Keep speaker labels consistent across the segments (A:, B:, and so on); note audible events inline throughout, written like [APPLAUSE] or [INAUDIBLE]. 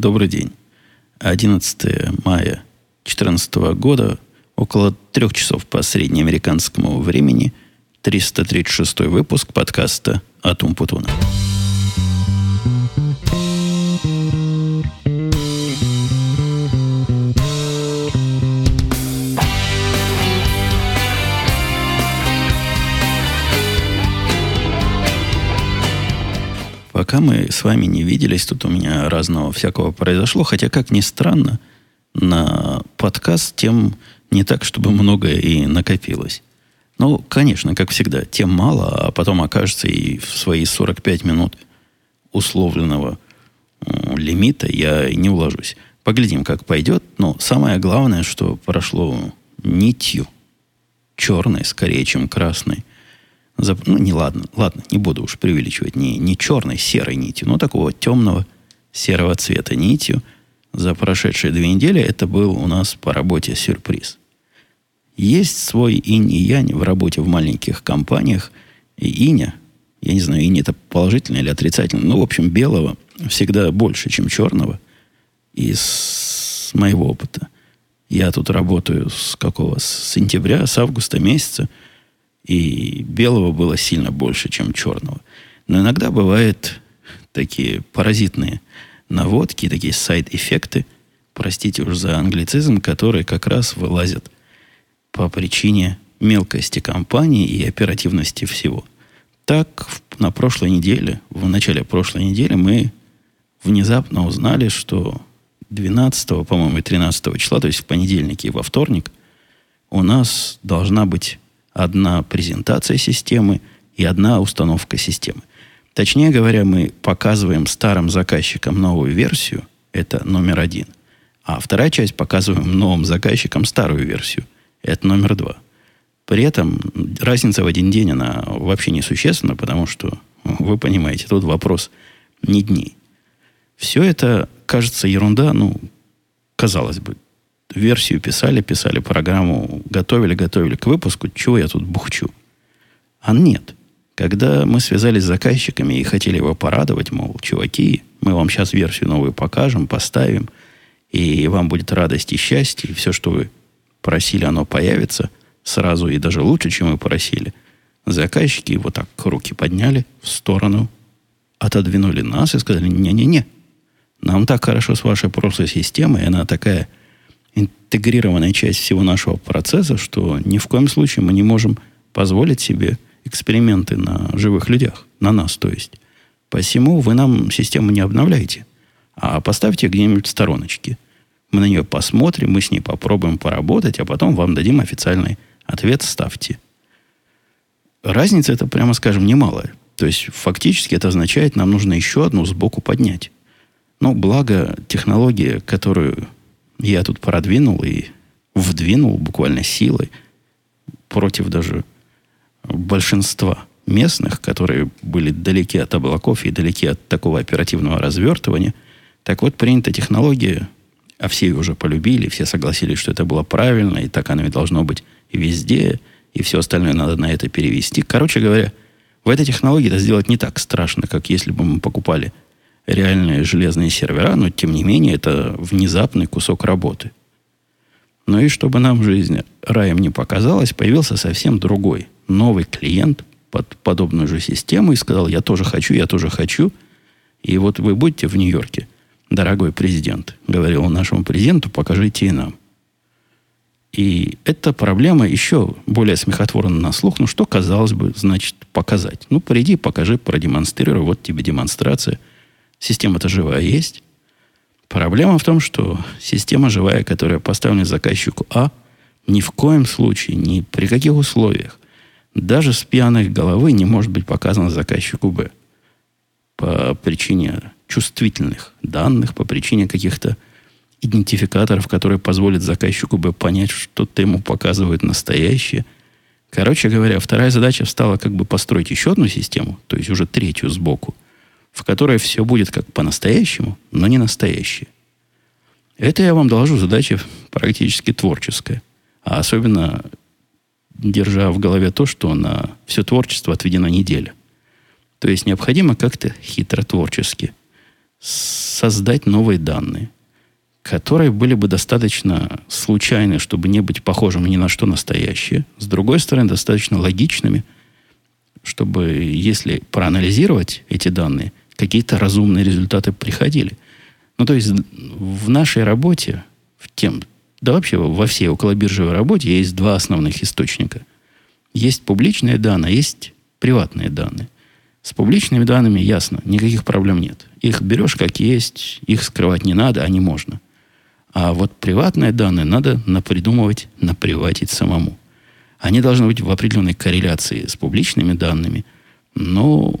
A: добрый день. 11 мая 2014 года, около трех часов по среднеамериканскому времени, 336 выпуск подкаста «Атум Путуна». Пока мы с вами не виделись, тут у меня разного всякого произошло. Хотя, как ни странно, на подкаст тем не так, чтобы многое и накопилось. Ну, конечно, как всегда, тем мало, а потом окажется и в свои 45 минут условленного лимита я не уложусь. Поглядим, как пойдет. Но самое главное, что прошло нитью, черной скорее, чем красной, ну, не ладно, ладно, не буду уж преувеличивать, не, не черной, серой нитью, но такого темного серого цвета нитью за прошедшие две недели это был у нас по работе сюрприз. Есть свой инь и янь в работе в маленьких компаниях. И иня, я не знаю, инь это положительно или отрицательно, но, в общем, белого всегда больше, чем черного. Из моего опыта. Я тут работаю с какого? С сентября, с августа месяца – и белого было сильно больше, чем черного. Но иногда бывают такие паразитные наводки, такие сайд-эффекты, простите уж за англицизм, которые как раз вылазят по причине мелкости компании и оперативности всего. Так, на прошлой неделе, в начале прошлой недели мы внезапно узнали, что 12, по-моему, и 13 числа, то есть в понедельник и во вторник, у нас должна быть одна презентация системы и одна установка системы. Точнее говоря, мы показываем старым заказчикам новую версию, это номер один. А вторая часть показываем новым заказчикам старую версию, это номер два. При этом разница в один день, она вообще несущественна, потому что, вы понимаете, тут вопрос не дней. Все это кажется ерунда, ну, казалось бы, версию писали, писали программу, готовили, готовили к выпуску, чего я тут бухчу? А нет. Когда мы связались с заказчиками и хотели его порадовать, мол, чуваки, мы вам сейчас версию новую покажем, поставим, и вам будет радость и счастье, и все, что вы просили, оно появится сразу и даже лучше, чем вы просили. Заказчики вот так руки подняли в сторону, отодвинули нас и сказали, не-не-не, нам так хорошо с вашей прошлой системой, она такая – интегрированная часть всего нашего процесса, что ни в коем случае мы не можем позволить себе эксперименты на живых людях, на нас, то есть. Посему вы нам систему не обновляете, а поставьте где-нибудь в стороночке. Мы на нее посмотрим, мы с ней попробуем поработать, а потом вам дадим официальный ответ, ставьте. Разница это, прямо скажем, немалая. То есть, фактически это означает, нам нужно еще одну сбоку поднять. Но благо технология, которую я тут продвинул и вдвинул буквально силой против даже большинства местных, которые были далеки от облаков и далеки от такого оперативного развертывания. Так вот, принята технология, а все ее уже полюбили, все согласились, что это было правильно, и так оно и должно быть везде, и все остальное надо на это перевести. Короче говоря, в этой технологии это сделать не так страшно, как если бы мы покупали реальные железные сервера, но тем не менее это внезапный кусок работы. Ну и чтобы нам жизнь раем не показалась, появился совсем другой, новый клиент под подобную же систему и сказал, я тоже хочу, я тоже хочу. И вот вы будете в Нью-Йорке, дорогой президент, говорил он нашему президенту, покажите и нам. И эта проблема еще более смехотворна на слух. Ну, что, казалось бы, значит показать? Ну, приди, покажи, продемонстрируй. Вот тебе демонстрация – Система-то живая есть. Проблема в том, что система живая, которая поставлена заказчику А, ни в коем случае, ни при каких условиях, даже с пьяной головы не может быть показана заказчику Б. По причине чувствительных данных, по причине каких-то идентификаторов, которые позволят заказчику Б понять, что-то ему показывают настоящее. Короче говоря, вторая задача стала как бы построить еще одну систему, то есть уже третью сбоку – в которой все будет как по-настоящему, но не настоящее. Это я вам доложу задача практически творческая. А особенно держа в голове то, что на все творчество отведена неделя. То есть необходимо как-то хитро творчески создать новые данные, которые были бы достаточно случайны, чтобы не быть похожими ни на что настоящее. С другой стороны, достаточно логичными, чтобы, если проанализировать эти данные, какие-то разумные результаты приходили. Ну, то есть в нашей работе, в тем, да вообще во всей околобиржевой работе есть два основных источника. Есть публичные данные, есть приватные данные. С публичными данными ясно, никаких проблем нет. Их берешь как есть, их скрывать не надо, а не можно. А вот приватные данные надо напридумывать, наприватить самому. Они должны быть в определенной корреляции с публичными данными, но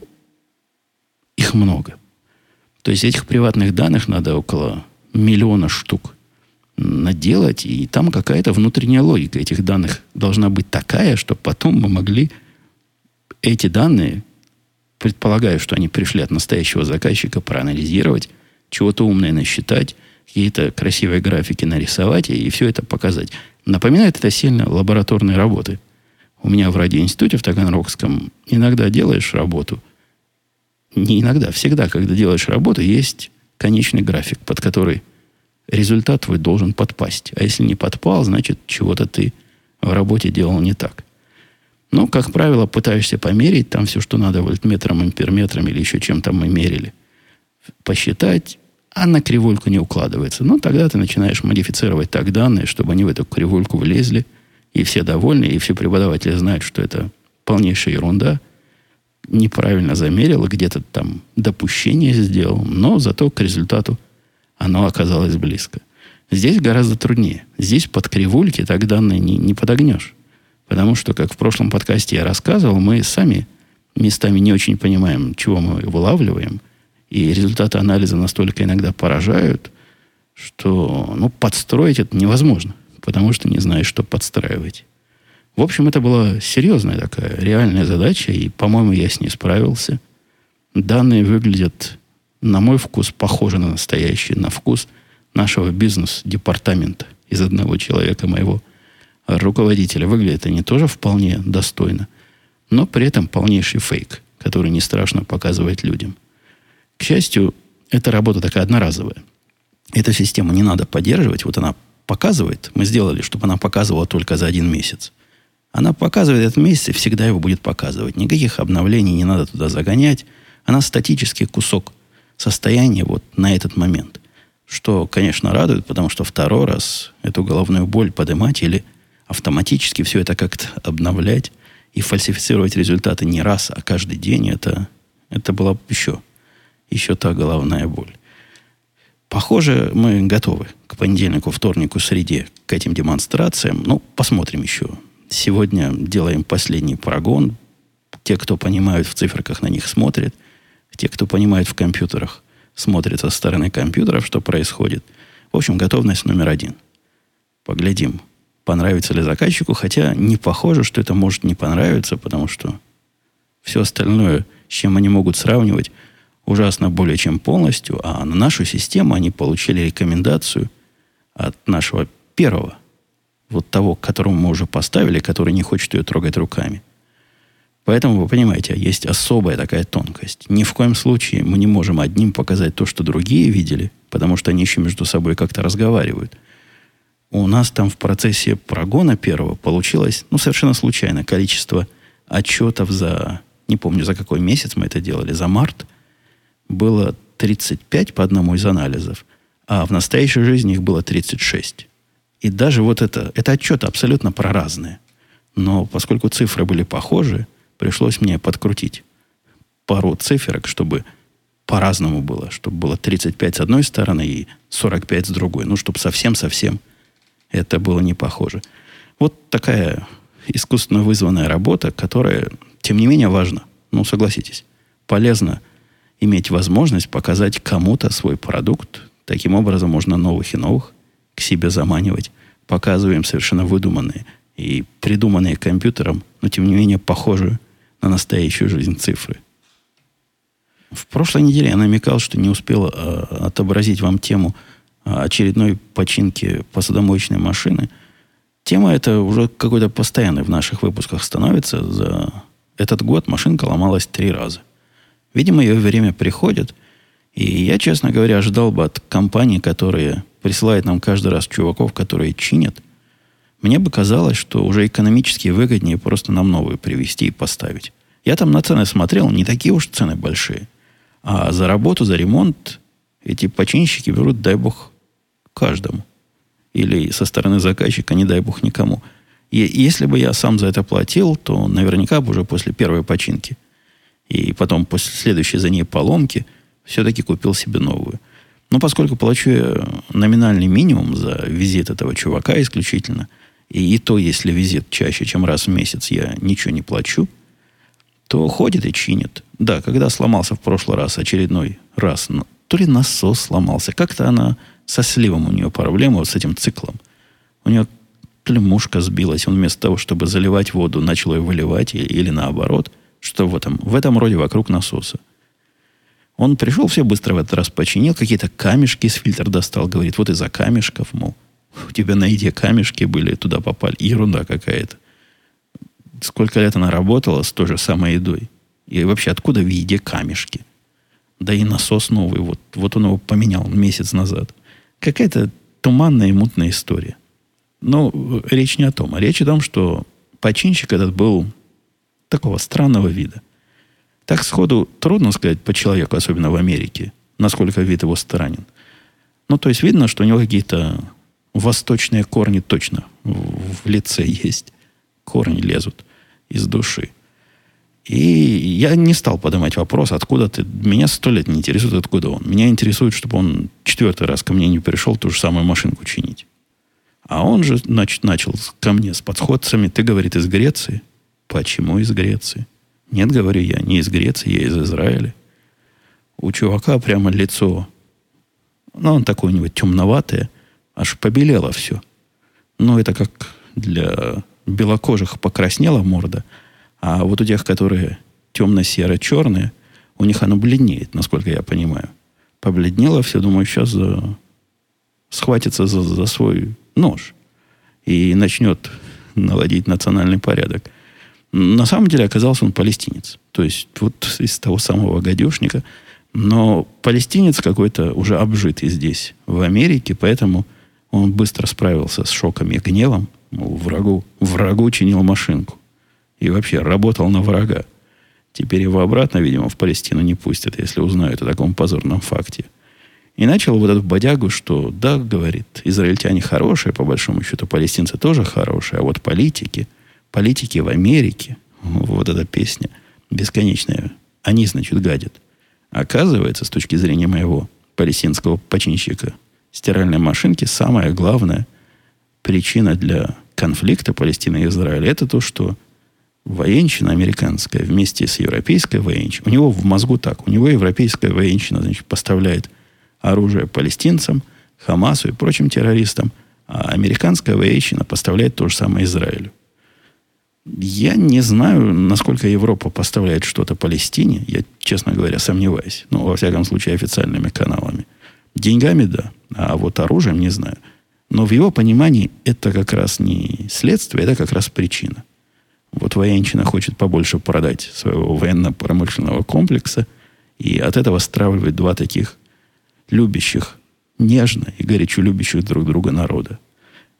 A: их много. То есть этих приватных данных надо около миллиона штук наделать, и там какая-то внутренняя логика этих данных должна быть такая, что потом мы могли эти данные, предполагаю, что они пришли от настоящего заказчика, проанализировать, чего-то умное насчитать, какие-то красивые графики нарисовать и, все это показать. Напоминает это сильно лабораторные работы. У меня в радиоинституте в Таганрогском иногда делаешь работу. Не иногда, всегда, когда делаешь работу, есть конечный график, под который результат твой должен подпасть. А если не подпал, значит, чего-то ты в работе делал не так. Ну, как правило, пытаешься померить там все, что надо, вольтметром, амперметром или еще чем-то мы мерили. Посчитать, а на кривульку не укладывается. Ну, тогда ты начинаешь модифицировать так данные, чтобы они в эту кривульку влезли, и все довольны, и все преподаватели знают, что это полнейшая ерунда. Неправильно замерил, где-то там допущение сделал, но зато к результату оно оказалось близко. Здесь гораздо труднее. Здесь под кривульки так данные не, не подогнешь. Потому что, как в прошлом подкасте я рассказывал, мы сами местами не очень понимаем, чего мы вылавливаем. И результаты анализа настолько иногда поражают, что ну, подстроить это невозможно. Потому что не знаешь, что подстраивать. В общем, это была серьезная такая реальная задача, и, по-моему, я с ней справился. Данные выглядят на мой вкус, похоже на настоящий, на вкус нашего бизнес-департамента из одного человека, моего руководителя. Выглядит они тоже вполне достойно, но при этом полнейший фейк, который не страшно показывать людям. К счастью, эта работа такая одноразовая. Эту систему не надо поддерживать. Вот она показывает. Мы сделали, чтобы она показывала только за один месяц. Она показывает этот месяц и всегда его будет показывать. Никаких обновлений не надо туда загонять. Она статический кусок состояние вот на этот момент. Что, конечно, радует, потому что второй раз эту головную боль поднимать или автоматически все это как-то обновлять и фальсифицировать результаты не раз, а каждый день, это, это была еще, еще та головная боль. Похоже, мы готовы к понедельнику, вторнику, среде к этим демонстрациям. Ну, посмотрим еще. Сегодня делаем последний прогон. Те, кто понимают в циферках, на них смотрят – те, кто понимает в компьютерах, смотрят со стороны компьютеров, что происходит. В общем, готовность номер один. Поглядим, понравится ли заказчику, хотя не похоже, что это может не понравиться, потому что все остальное, с чем они могут сравнивать, ужасно более чем полностью, а на нашу систему они получили рекомендацию от нашего первого, вот того, которому мы уже поставили, который не хочет ее трогать руками – Поэтому, вы понимаете, есть особая такая тонкость. Ни в коем случае мы не можем одним показать то, что другие видели, потому что они еще между собой как-то разговаривают. У нас там в процессе прогона первого получилось, ну, совершенно случайно, количество отчетов за, не помню, за какой месяц мы это делали, за март, было 35 по одному из анализов, а в настоящей жизни их было 36. И даже вот это, это отчеты абсолютно про разные. Но поскольку цифры были похожи, пришлось мне подкрутить пару циферок, чтобы по-разному было, чтобы было 35 с одной стороны и 45 с другой. Ну, чтобы совсем-совсем это было не похоже. Вот такая искусственно вызванная работа, которая, тем не менее, важна. Ну, согласитесь, полезно иметь возможность показать кому-то свой продукт. Таким образом можно новых и новых к себе заманивать. Показываем совершенно выдуманные и придуманные компьютером, но тем не менее похожие на настоящую жизнь цифры. В прошлой неделе я намекал, что не успел э, отобразить вам тему очередной починки посудомоечной машины. Тема эта уже какой-то постоянной в наших выпусках становится. За этот год машинка ломалась три раза. Видимо, ее время приходит, И я, честно говоря, ждал бы от компаний, которые присылают нам каждый раз чуваков, которые чинят, мне бы казалось, что уже экономически выгоднее просто нам новые привезти и поставить. Я там на цены смотрел, не такие уж цены большие. А за работу, за ремонт эти починщики берут, дай бог, каждому. Или со стороны заказчика, не дай бог, никому. И если бы я сам за это платил, то наверняка бы уже после первой починки и потом после следующей за ней поломки все-таки купил себе новую. Но поскольку плачу я номинальный минимум за визит этого чувака исключительно, и, и то, если визит чаще, чем раз в месяц, я ничего не плачу, то ходит и чинит. Да, когда сломался в прошлый раз очередной раз, ну, то ли насос сломался, как-то она со сливом у нее проблема вот с этим циклом. У нее то сбилась, он вместо того, чтобы заливать воду, начал ее выливать, или, или наоборот, что в этом, в этом роде вокруг насоса. Он пришел, все быстро в этот раз починил, какие-то камешки из фильтра достал, говорит, вот из-за камешков, мол, [LAUGHS] у тебя на еде камешки были, туда попали. Ерунда какая-то. Сколько лет она работала с той же самой едой. И вообще, откуда в еде камешки? Да и насос новый, вот, вот он его поменял месяц назад. Какая-то туманная и мутная история. Но речь не о том. А речь о том, что починщик этот был такого странного вида. Так сходу трудно сказать по человеку, особенно в Америке, насколько вид его странен. Ну, то есть видно, что у него какие-то восточные корни точно в, лице есть. Корни лезут из души. И я не стал поднимать вопрос, откуда ты... Меня сто лет не интересует, откуда он. Меня интересует, чтобы он четвертый раз ко мне не пришел ту же самую машинку чинить. А он же, значит, начал ко мне с подходцами. Ты, говорит, из Греции? Почему из Греции? Нет, говорю я, не из Греции, я из Израиля. У чувака прямо лицо, ну, он такой у него темноватое, аж побелело все. Ну, это как для белокожих покраснела морда – а вот у тех, которые темно-серо-черные, у них оно бледнеет, насколько я понимаю. Побледнело все, думаю, сейчас за... схватится за, за свой нож и начнет наводить национальный порядок. На самом деле оказался он палестинец. То есть вот из того самого гадюшника. Но палестинец какой-то уже обжитый здесь, в Америке, поэтому он быстро справился с шоком и гневом. Мол, врагу, врагу чинил машинку. И вообще работал на врага. Теперь его обратно, видимо, в Палестину не пустят, если узнают о таком позорном факте. И начал вот эту бодягу, что да, говорит, израильтяне хорошие, по большому счету, палестинцы тоже хорошие, а вот политики, политики в Америке, вот эта песня бесконечная, они, значит, гадят. Оказывается, с точки зрения моего палестинского починщика стиральной машинки, самая главная причина для конфликта Палестины и Израиля это то, что военщина американская вместе с европейской военщиной, у него в мозгу так, у него европейская военщина, значит, поставляет оружие палестинцам, Хамасу и прочим террористам, а американская военщина поставляет то же самое Израилю. Я не знаю, насколько Европа поставляет что-то Палестине. Я, честно говоря, сомневаюсь. Ну, во всяком случае, официальными каналами. Деньгами, да. А вот оружием не знаю. Но в его понимании это как раз не следствие, это как раз причина. Вот военщина хочет побольше продать своего военно-промышленного комплекса, и от этого стравливает два таких любящих, нежно и горячо любящих друг друга народа.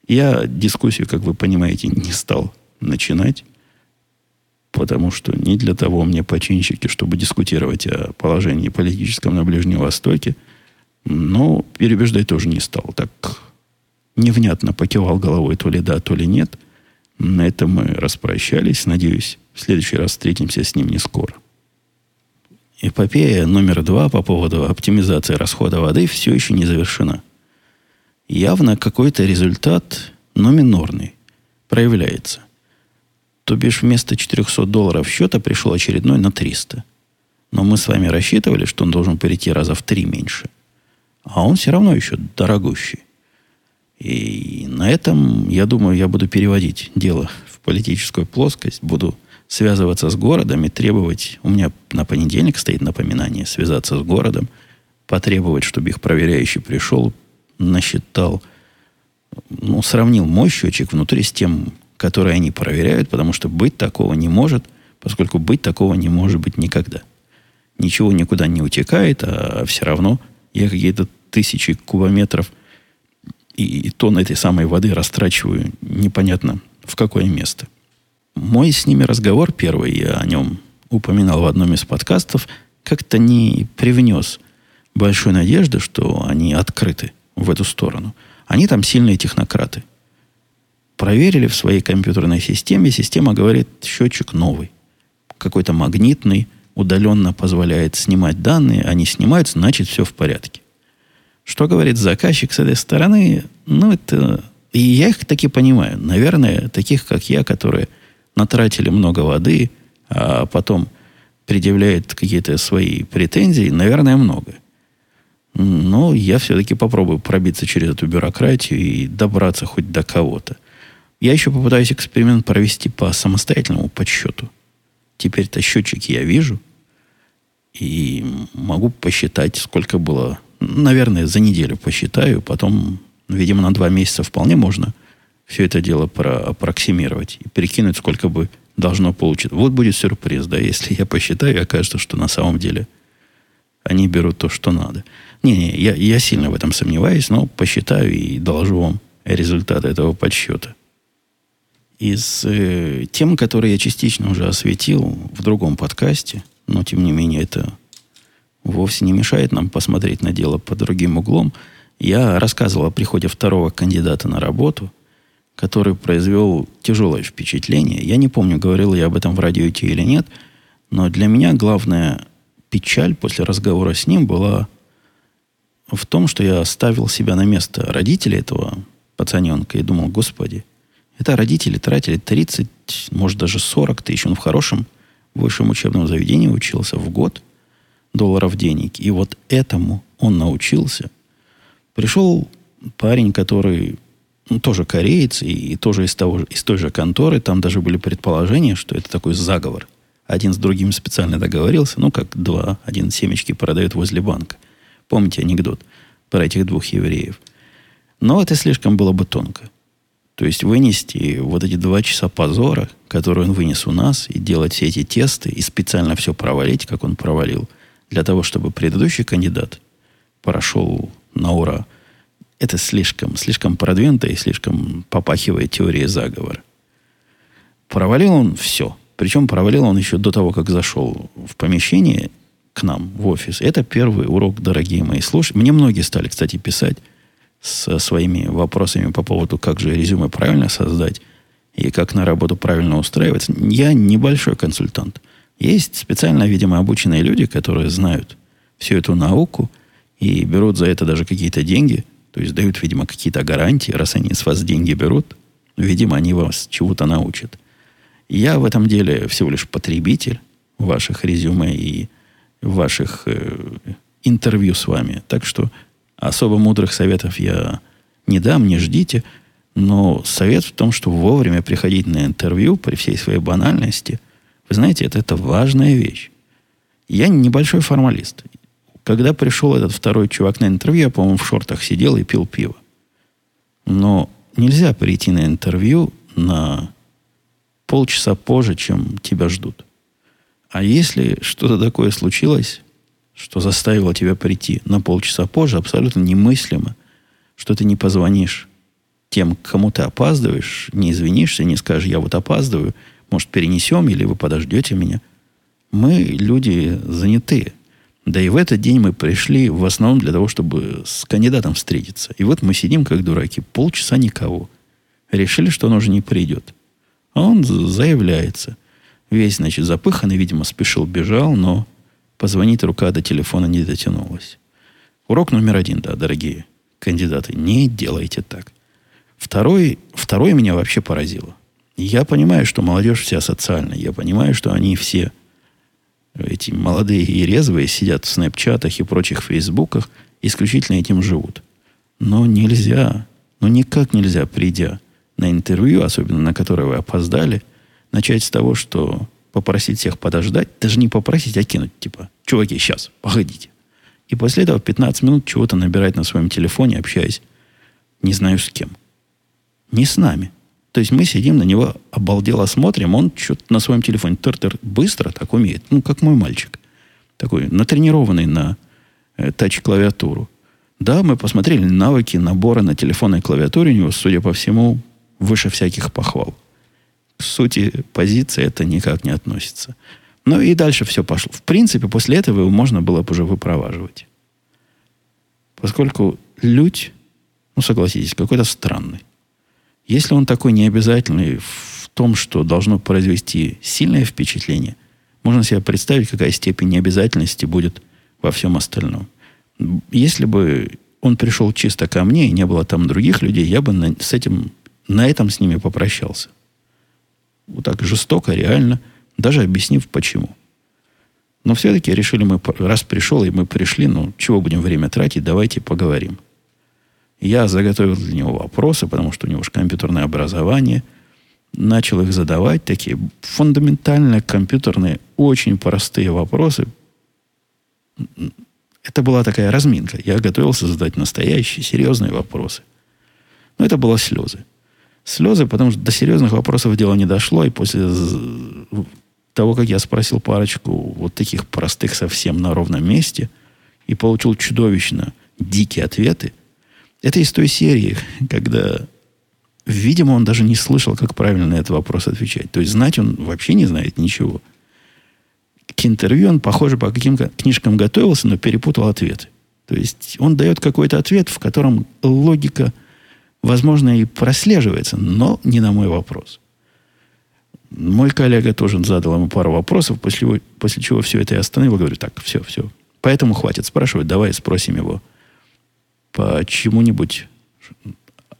A: Я дискуссию, как вы понимаете, не стал начинать, потому что не для того мне починщики, чтобы дискутировать о положении политическом на Ближнем Востоке, но переубеждать тоже не стал. Так невнятно покивал головой то ли да, то ли нет – на этом мы распрощались. Надеюсь, в следующий раз встретимся с ним не скоро. Эпопея номер два по поводу оптимизации расхода воды все еще не завершена. Явно какой-то результат, но минорный, проявляется. То бишь вместо 400 долларов счета пришел очередной на 300. Но мы с вами рассчитывали, что он должен перейти раза в три меньше. А он все равно еще дорогущий. И на этом, я думаю, я буду переводить дело в политическую плоскость, буду связываться с городом и требовать, у меня на понедельник стоит напоминание, связаться с городом, потребовать, чтобы их проверяющий пришел, насчитал, ну, сравнил мой счетчик внутри с тем, который они проверяют, потому что быть такого не может, поскольку быть такого не может быть никогда. ничего никуда не утекает, а все равно я какие-то тысячи кубометров и, и тонн этой самой воды растрачиваю непонятно в какое место. Мой с ними разговор первый, я о нем упоминал в одном из подкастов, как-то не привнес большой надежды, что они открыты в эту сторону. Они там сильные технократы. Проверили в своей компьютерной системе, система говорит, счетчик новый. Какой-то магнитный, удаленно позволяет снимать данные, они снимают, значит, все в порядке. Что говорит заказчик с этой стороны? Ну, это... И я их таки понимаю. Наверное, таких, как я, которые натратили много воды, а потом предъявляют какие-то свои претензии, наверное, много. Но я все-таки попробую пробиться через эту бюрократию и добраться хоть до кого-то. Я еще попытаюсь эксперимент провести по самостоятельному подсчету. Теперь-то счетчики я вижу. И могу посчитать, сколько было. Наверное, за неделю посчитаю. Потом, видимо, на два месяца вполне можно все это дело проаппроксимировать и прикинуть, сколько бы должно получиться. Вот будет сюрприз, да, если я посчитаю, окажется, что на самом деле они берут то, что надо. Не-не, я, я сильно в этом сомневаюсь, но посчитаю и доложу вам результат этого подсчета. Из э, тем, которые я частично уже осветил в другом подкасте, но тем не менее это вовсе не мешает нам посмотреть на дело под другим углом, я рассказывал о приходе второго кандидата на работу, который произвел тяжелое впечатление. Я не помню, говорил я об этом в радио или нет, но для меня главная печаль после разговора с ним была в том, что я ставил себя на место родителей этого пацаненка и думал, господи, это родители тратили 30, может даже 40 тысяч, он в хорошем высшем учебном заведении учился в год, долларов денег. И вот этому он научился. Пришел парень, который ну, тоже кореец и, и тоже из, того, из той же конторы. Там даже были предположения, что это такой заговор. Один с другим специально договорился. Ну, как два. Один семечки продает возле банка. Помните анекдот про этих двух евреев? Но это слишком было бы тонко. То есть вынести вот эти два часа позора, которые он вынес у нас, и делать все эти тесты, и специально все провалить, как он провалил, для того, чтобы предыдущий кандидат прошел на ура – это слишком, слишком продвинуто и слишком попахивает теорией заговора. Провалил он все. Причем провалил он еще до того, как зашел в помещение к нам, в офис. Это первый урок, дорогие мои слушатели. Мне многие стали, кстати, писать со своими вопросами по поводу, как же резюме правильно создать и как на работу правильно устраиваться. Я небольшой консультант. Есть специально, видимо, обученные люди, которые знают всю эту науку и берут за это даже какие-то деньги – то есть дают, видимо, какие-то гарантии, раз они с вас деньги берут, видимо, они вас чего-то научат. Я в этом деле всего лишь потребитель ваших резюме и ваших э, интервью с вами. Так что особо мудрых советов я не дам, не ждите. Но совет в том, что вовремя приходить на интервью при всей своей банальности, вы знаете, это, это важная вещь. Я небольшой формалист. Когда пришел этот второй чувак на интервью, я, по-моему, в шортах сидел и пил пиво. Но нельзя прийти на интервью на полчаса позже, чем тебя ждут. А если что-то такое случилось, что заставило тебя прийти на полчаса позже, абсолютно немыслимо, что ты не позвонишь тем, кому ты опаздываешь, не извинишься, не скажешь, я вот опаздываю, может, перенесем, или вы подождете меня. Мы люди занятые. Да и в этот день мы пришли в основном для того, чтобы с кандидатом встретиться. И вот мы сидим, как дураки, полчаса никого. Решили, что он уже не придет. А он заявляется. Весь, значит, запыханный, видимо, спешил, бежал, но позвонить рука до телефона не дотянулась. Урок номер один, да, дорогие кандидаты, не делайте так. Второй, второй меня вообще поразило. Я понимаю, что молодежь вся социальная. Я понимаю, что они все эти молодые и резвые сидят в снэпчатах и прочих фейсбуках, исключительно этим живут. Но нельзя, ну никак нельзя, придя на интервью, особенно на которое вы опоздали, начать с того, что попросить всех подождать, даже не попросить, а кинуть, типа, чуваки, сейчас, погодите. И после этого 15 минут чего-то набирать на своем телефоне, общаясь, не знаю с кем. Не с нами. То есть мы сидим на него, обалдело смотрим, он что-то на своем телефоне тыр-тыр быстро так умеет, ну, как мой мальчик. такой натренированный на э, тач-клавиатуру. Да, мы посмотрели навыки набора на телефонной клавиатуре у него, судя по всему, выше всяких похвал. К сути позиции это никак не относится. Ну и дальше все пошло. В принципе, после этого его можно было бы уже выпроваживать. Поскольку людь, ну согласитесь, какой-то странный. Если он такой необязательный в том, что должно произвести сильное впечатление, можно себе представить, какая степень необязательности будет во всем остальном. Если бы он пришел чисто ко мне и не было там других людей, я бы на, с этим, на этом с ними попрощался. Вот так жестоко, реально, даже объяснив почему. Но все-таки решили мы, раз пришел, и мы пришли, ну, чего будем время тратить, давайте поговорим. Я заготовил для него вопросы, потому что у него же компьютерное образование. Начал их задавать, такие фундаментальные компьютерные, очень простые вопросы. Это была такая разминка. Я готовился задать настоящие, серьезные вопросы. Но это было слезы. Слезы, потому что до серьезных вопросов дело не дошло, и после того, как я спросил парочку вот таких простых совсем на ровном месте, и получил чудовищно дикие ответы, это из той серии, когда, видимо, он даже не слышал, как правильно на этот вопрос отвечать. То есть знать он вообще не знает ничего. К интервью он, похоже, по каким книжкам готовился, но перепутал ответы. То есть он дает какой-то ответ, в котором логика, возможно, и прослеживается, но не на мой вопрос. Мой коллега тоже задал ему пару вопросов, после, после чего все это я остановил. Говорю, так, все, все. Поэтому хватит спрашивать, давай спросим его по чему-нибудь,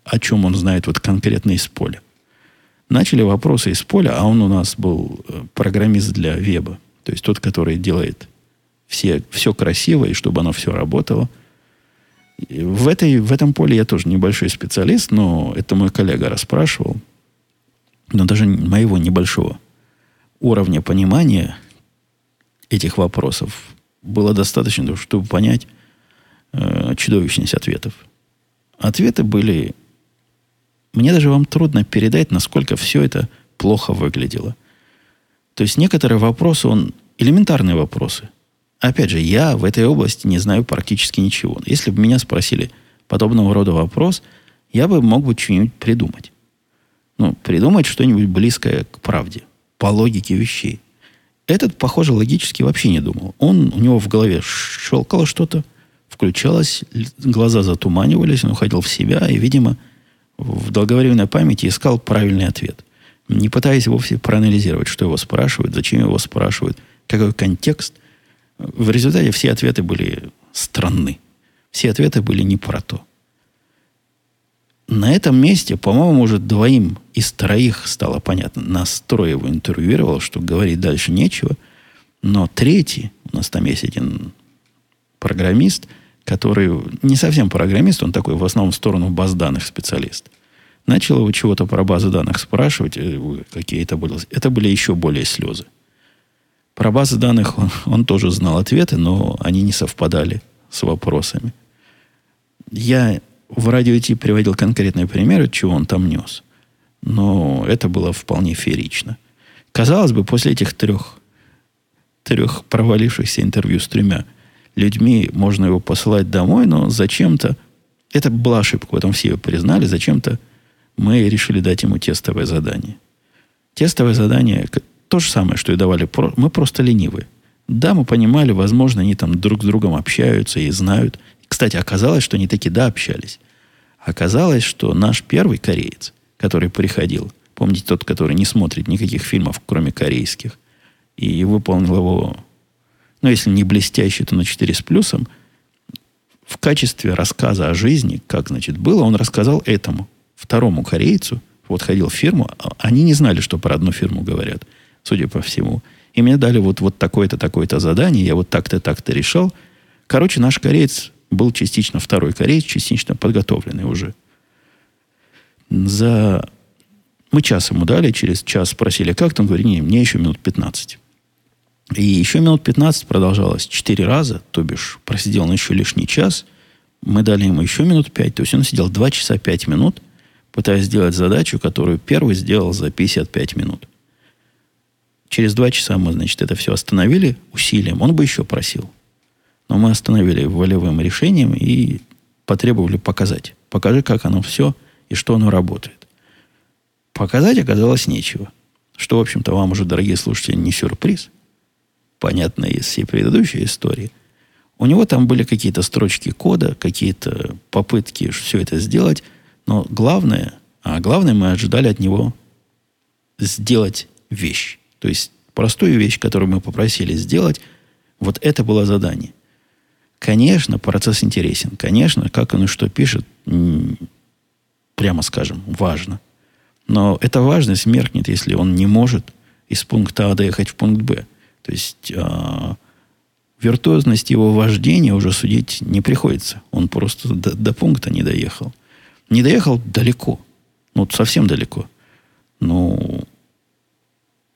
A: о чем он знает вот конкретно из поля. Начали вопросы из поля, а он у нас был э, программист для веба. То есть тот, который делает все, все красиво, и чтобы оно все работало. В, этой, в этом поле я тоже небольшой специалист, но это мой коллега расспрашивал. Но даже моего небольшого уровня понимания этих вопросов было достаточно, чтобы понять, э, чудовищность ответов. Ответы были... Мне даже вам трудно передать, насколько все это плохо выглядело. То есть некоторые вопросы, он элементарные вопросы. Опять же, я в этой области не знаю практически ничего. Если бы меня спросили подобного рода вопрос, я бы мог бы что-нибудь придумать. Ну, придумать что-нибудь близкое к правде, по логике вещей. Этот, похоже, логически вообще не думал. Он, у него в голове щелкало что-то, включалось, глаза затуманивались, он уходил в себя и, видимо, в долговременной памяти искал правильный ответ. Не пытаясь вовсе проанализировать, что его спрашивают, зачем его спрашивают, какой контекст. В результате все ответы были странны. Все ответы были не про то. На этом месте, по-моему, уже двоим из троих стало понятно. Нас трое его интервьюировал, что говорить дальше нечего. Но третий, у нас там есть один программист – который не совсем программист, он такой в основном в сторону баз данных специалист. Начал его чего-то про базы данных спрашивать, э, какие это были. Это были еще более слезы. Про базы данных он, он тоже знал ответы, но они не совпадали с вопросами. Я в радио Ти приводил конкретные примеры, чего он там нес. Но это было вполне феерично. Казалось бы, после этих трех, трех провалившихся интервью с тремя людьми, можно его посылать домой, но зачем-то, это была ошибка, в этом все ее признали, зачем-то мы решили дать ему тестовое задание. Тестовое задание то же самое, что и давали. Мы просто ленивые. Да, мы понимали, возможно, они там друг с другом общаются и знают. Кстати, оказалось, что они таки да общались. Оказалось, что наш первый кореец, который приходил, помните тот, который не смотрит никаких фильмов, кроме корейских, и выполнил его ну, если не блестящий, то на 4 с плюсом, в качестве рассказа о жизни, как, значит, было, он рассказал этому, второму корейцу, вот ходил в фирму, а они не знали, что про одну фирму говорят, судя по всему. И мне дали вот, вот такое-то, такое-то задание, я вот так-то, так-то решал. Короче, наш кореец был частично второй кореец, частично подготовленный уже. За... Мы час ему дали, через час спросили, как там, говорит, не, мне еще минут 15. И еще минут 15 продолжалось четыре раза, то бишь просидел он еще лишний час. Мы дали ему еще минут пять, то есть он сидел 2 часа 5 минут, пытаясь сделать задачу, которую первый сделал за 55 минут. Через два часа мы, значит, это все остановили усилием. Он бы еще просил. Но мы остановили волевым решением и потребовали показать. Покажи, как оно все и что оно работает. Показать оказалось нечего. Что, в общем-то, вам уже, дорогие слушатели, не сюрприз. Понятно из всей предыдущей истории. У него там были какие-то строчки кода, какие-то попытки все это сделать. Но главное, а главное мы ожидали от него сделать вещь. То есть простую вещь, которую мы попросили сделать, вот это было задание. Конечно, процесс интересен. Конечно, как он что пишет, прямо скажем, важно. Но эта важность меркнет, если он не может из пункта А доехать в пункт Б. То есть э, виртуозность его вождения уже судить не приходится. Он просто до, до пункта не доехал. Не доехал далеко. Ну, совсем далеко. Ну,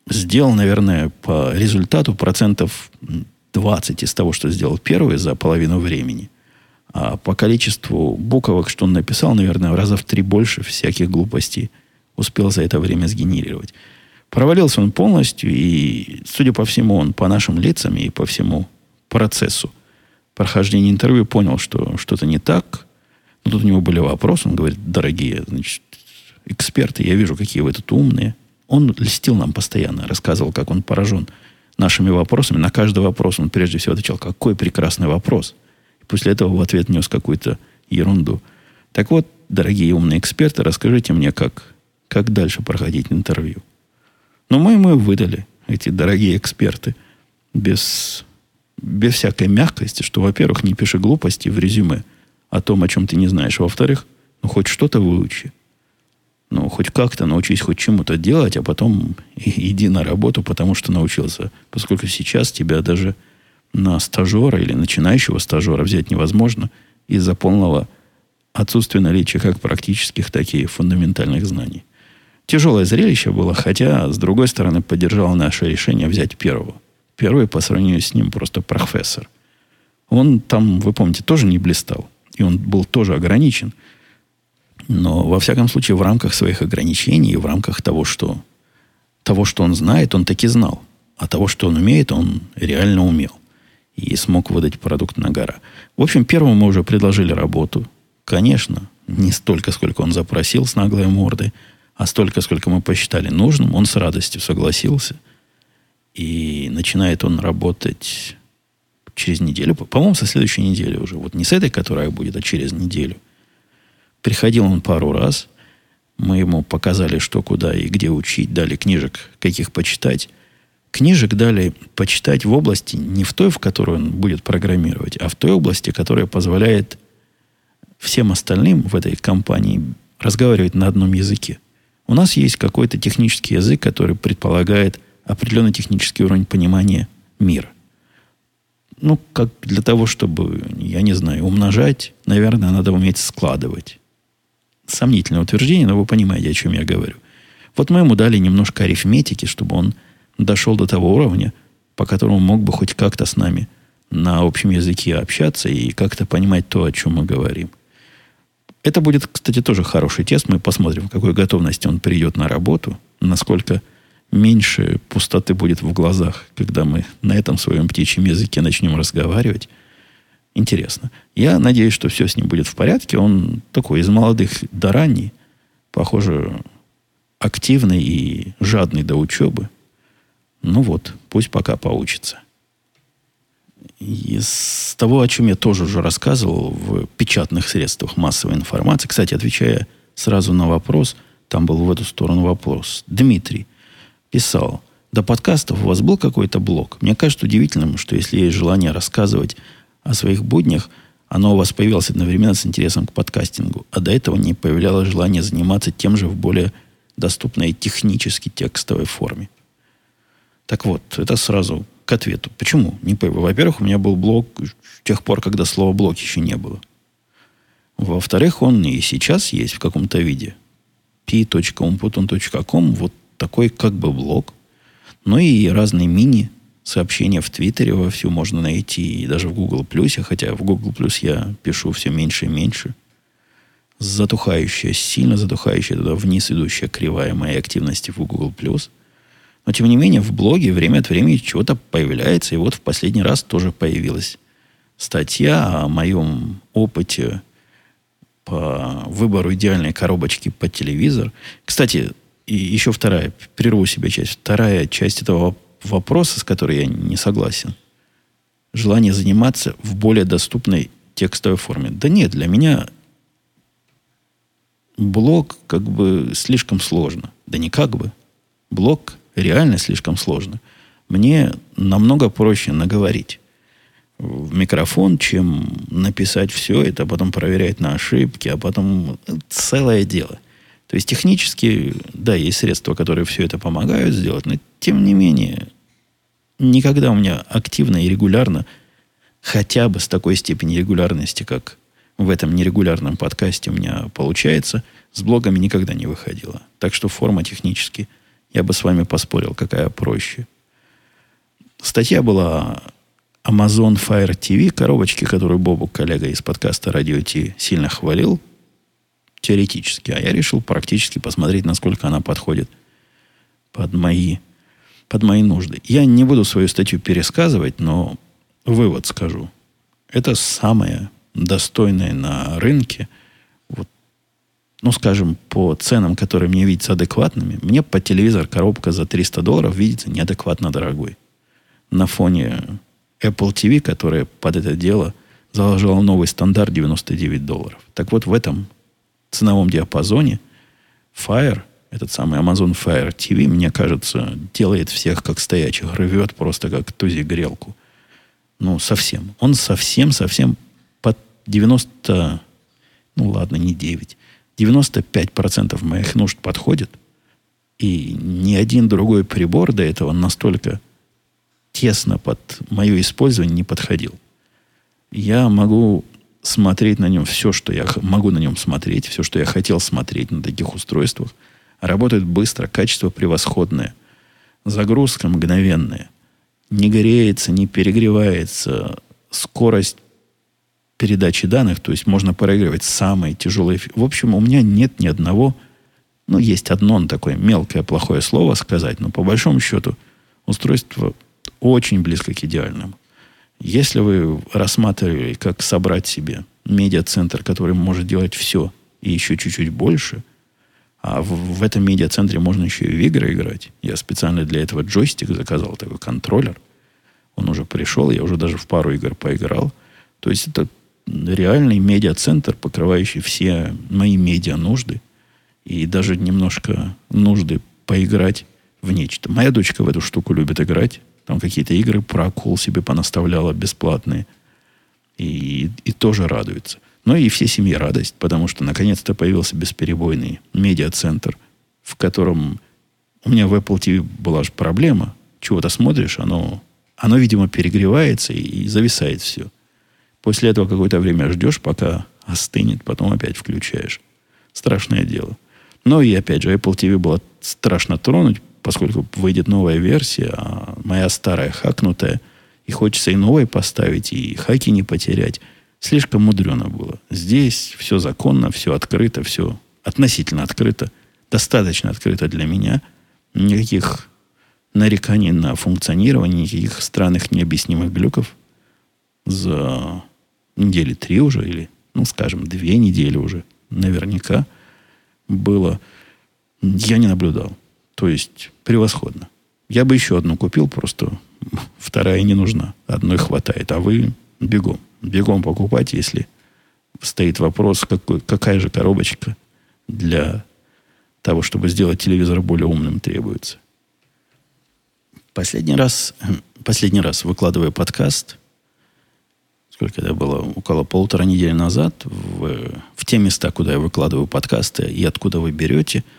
A: сделал, наверное, по результату процентов 20 из того, что сделал первый за половину времени. А по количеству буквок, что он написал, наверное, в раза в три больше всяких глупостей успел за это время сгенерировать. Провалился он полностью, и, судя по всему, он по нашим лицам и по всему процессу прохождения интервью понял, что что-то не так. Но тут у него были вопросы. Он говорит, дорогие значит, эксперты, я вижу, какие вы тут умные. Он льстил нам постоянно, рассказывал, как он поражен нашими вопросами. На каждый вопрос он прежде всего отвечал, какой прекрасный вопрос. И после этого в ответ нес какую-то ерунду. Так вот, дорогие умные эксперты, расскажите мне, как, как дальше проходить интервью. Но мы ему выдали, эти дорогие эксперты, без, без всякой мягкости, что, во-первых, не пиши глупости в резюме о том, о чем ты не знаешь. Во-вторых, ну, хоть что-то выучи. Ну, хоть как-то научись хоть чему-то делать, а потом [LAUGHS] иди на работу, потому что научился. Поскольку сейчас тебя даже на стажера или начинающего стажера взять невозможно из-за полного отсутствия наличия как практических, так и фундаментальных знаний. Тяжелое зрелище было, хотя, с другой стороны, поддержало наше решение взять первого. Первый по сравнению с ним просто профессор. Он там, вы помните, тоже не блистал. И он был тоже ограничен – но, во всяком случае, в рамках своих ограничений, в рамках того, что, того, что он знает, он таки знал. А того, что он умеет, он реально умел. И смог выдать продукт на гора. В общем, первому мы уже предложили работу. Конечно, не столько, сколько он запросил с наглой мордой, а столько, сколько мы посчитали нужным. Он с радостью согласился. И начинает он работать через неделю. По-моему, со следующей недели уже. Вот не с этой, которая будет, а через неделю – Приходил он пару раз. Мы ему показали, что куда и где учить. Дали книжек, каких почитать. Книжек дали почитать в области, не в той, в которой он будет программировать, а в той области, которая позволяет всем остальным в этой компании разговаривать на одном языке. У нас есть какой-то технический язык, который предполагает определенный технический уровень понимания мира. Ну, как для того, чтобы, я не знаю, умножать, наверное, надо уметь складывать сомнительное утверждение, но вы понимаете, о чем я говорю. Вот мы ему дали немножко арифметики, чтобы он дошел до того уровня, по которому мог бы хоть как-то с нами на общем языке общаться и как-то понимать то, о чем мы говорим. Это будет, кстати, тоже хороший тест. Мы посмотрим, в какой готовности он придет на работу, насколько меньше пустоты будет в глазах, когда мы на этом своем птичьем языке начнем разговаривать интересно. Я надеюсь, что все с ним будет в порядке. Он такой из молодых до ранний, похоже, активный и жадный до учебы. Ну вот, пусть пока поучится. Из того, о чем я тоже уже рассказывал в печатных средствах массовой информации, кстати, отвечая сразу на вопрос, там был в эту сторону вопрос. Дмитрий писал, до подкастов у вас был какой-то блог? Мне кажется удивительным, что если есть желание рассказывать о своих буднях, оно у вас появилось одновременно с интересом к подкастингу, а до этого не появлялось желание заниматься тем же в более доступной технически текстовой форме. Так вот, это сразу к ответу. Почему? Не Во-первых, у меня был блог с тех пор, когда слова блог еще не было. Во-вторых, он и сейчас есть в каком-то виде. p.umputon.com вот такой как бы блог. Ну и разные мини сообщения в Твиттере вовсю можно найти, и даже в Google Плюсе, хотя в Google Плюс я пишу все меньше и меньше. Затухающая, сильно затухающая туда вниз идущая кривая моей активности в Google Плюс. Но, тем не менее, в блоге время от времени чего-то появляется. И вот в последний раз тоже появилась статья о моем опыте по выбору идеальной коробочки под телевизор. Кстати, и еще вторая, прерву себе часть, вторая часть этого вопроса, с которой я не согласен. Желание заниматься в более доступной текстовой форме. Да нет, для меня блог как бы слишком сложно. Да не как бы. Блог реально слишком сложно. Мне намного проще наговорить в микрофон, чем написать все это, а потом проверять на ошибки, а потом целое дело. То есть технически, да, есть средства, которые все это помогают сделать, но тем не менее, никогда у меня активно и регулярно, хотя бы с такой степени регулярности, как в этом нерегулярном подкасте у меня получается, с блогами никогда не выходила. Так что форма технически, я бы с вами поспорил, какая проще. Статья была Amazon Fire TV, коробочки, которую Бобу, коллега из подкаста Radio T, сильно хвалил, теоретически, а я решил практически посмотреть, насколько она подходит под мои, под мои нужды. Я не буду свою статью пересказывать, но вывод скажу. Это самое достойное на рынке, вот, ну, скажем, по ценам, которые мне видятся адекватными, мне по телевизор коробка за 300 долларов видится неадекватно дорогой. На фоне Apple TV, которая под это дело заложила новый стандарт 99 долларов. Так вот, в этом ценовом диапазоне Fire, этот самый Amazon Fire TV, мне кажется, делает всех как стоячих, рвет просто как тузи грелку. Ну, совсем. Он совсем-совсем под 90, ну ладно, не 9, 95% моих нужд подходит. И ни один другой прибор до этого настолько тесно под мое использование не подходил. Я могу смотреть на нем все, что я могу на нем смотреть, все, что я хотел смотреть на таких устройствах. Работает быстро, качество превосходное, загрузка мгновенная. Не греется, не перегревается, скорость передачи данных, то есть можно проигрывать самые тяжелые. В общем, у меня нет ни одного, ну, есть одно такое мелкое плохое слово сказать, но по большому счету устройство очень близко к идеальному. Если вы рассматривали, как собрать себе медиацентр, который может делать все и еще чуть-чуть больше, а в, в этом медиацентре можно еще и в игры играть. Я специально для этого джойстик заказал, такой контроллер. Он уже пришел, я уже даже в пару игр поиграл. То есть это реальный медиацентр, покрывающий все мои медиа нужды и даже немножко нужды поиграть в нечто. Моя дочка в эту штуку любит играть. Там какие-то игры про акул себе понаставляла бесплатные. И, и тоже радуется. Но и всей семье радость, потому что наконец-то появился бесперебойный медиацентр, в котором у меня в Apple TV была же проблема. Чего-то смотришь, оно, оно, видимо, перегревается и, и зависает все. После этого какое-то время ждешь, пока остынет, потом опять включаешь. Страшное дело. Но и опять же, Apple TV было страшно тронуть, поскольку выйдет новая версия, а моя старая хакнутая, и хочется и новой поставить, и хаки не потерять, слишком мудрено было. Здесь все законно, все открыто, все относительно открыто, достаточно открыто для меня. Никаких нареканий на функционирование, никаких странных необъяснимых глюков за недели три уже, или, ну, скажем, две недели уже наверняка было. Я не наблюдал. То есть превосходно. Я бы еще одну купил, просто вторая не нужна. Одной хватает. А вы бегом. Бегом покупать, если стоит вопрос, какой, какая же коробочка для того, чтобы сделать телевизор более умным, требуется. Последний раз, [CLEARS THROAT] последний раз выкладывая подкаст, сколько это было, около полутора недели назад, в, в те места, куда я выкладываю подкасты и откуда вы берете –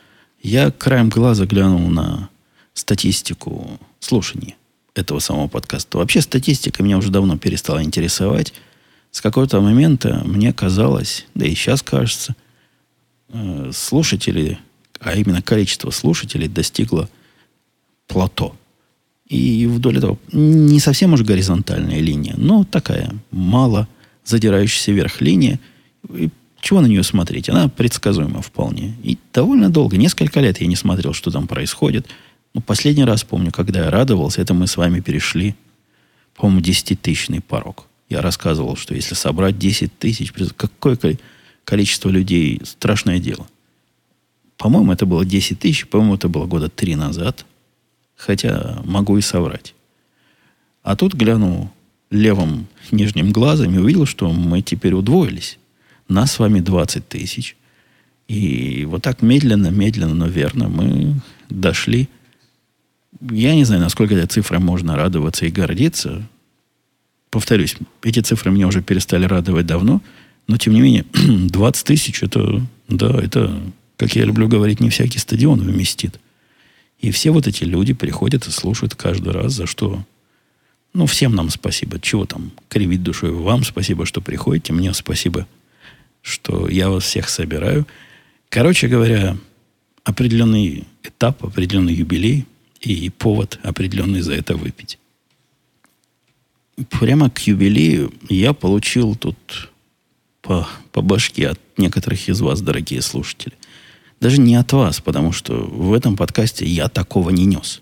A: я краем глаза глянул на статистику слушаний этого самого подкаста. Вообще статистика меня уже давно перестала интересовать. С какого-то момента мне казалось, да и сейчас кажется, э, слушатели, а именно количество слушателей достигло плато. И вдоль этого не совсем уж горизонтальная линия, но такая мало задирающаяся вверх линия. И чего на нее смотреть? Она предсказуема вполне. И довольно долго, несколько лет я не смотрел, что там происходит. Ну, последний раз помню, когда я радовался, это мы с вами перешли, по-моему, 10-тысячный порог. Я рассказывал, что если собрать 10 тысяч, какое количество людей, страшное дело. По-моему, это было 10 тысяч, по-моему, это было года три назад. Хотя могу и соврать. А тут глянул левым нижним глазом и увидел, что мы теперь удвоились. Нас с вами 20 тысяч. И вот так медленно, медленно, но верно мы дошли. Я не знаю, насколько этой цифрой можно радоваться и гордиться. Повторюсь, эти цифры меня уже перестали радовать давно, но тем не менее [CLEARS THROAT] 20 тысяч это, да, это, как я люблю говорить, не всякий стадион вместит. И все вот эти люди приходят и слушают каждый раз, за что ну, всем нам спасибо. Чего там кривить душой? Вам спасибо, что приходите. Мне спасибо, что я вас всех собираю. Короче говоря, определенный этап, определенный юбилей и повод определенный за это выпить. Прямо к юбилею я получил тут по, по башке от некоторых из вас, дорогие слушатели. Даже не от вас, потому что в этом подкасте я такого не нес.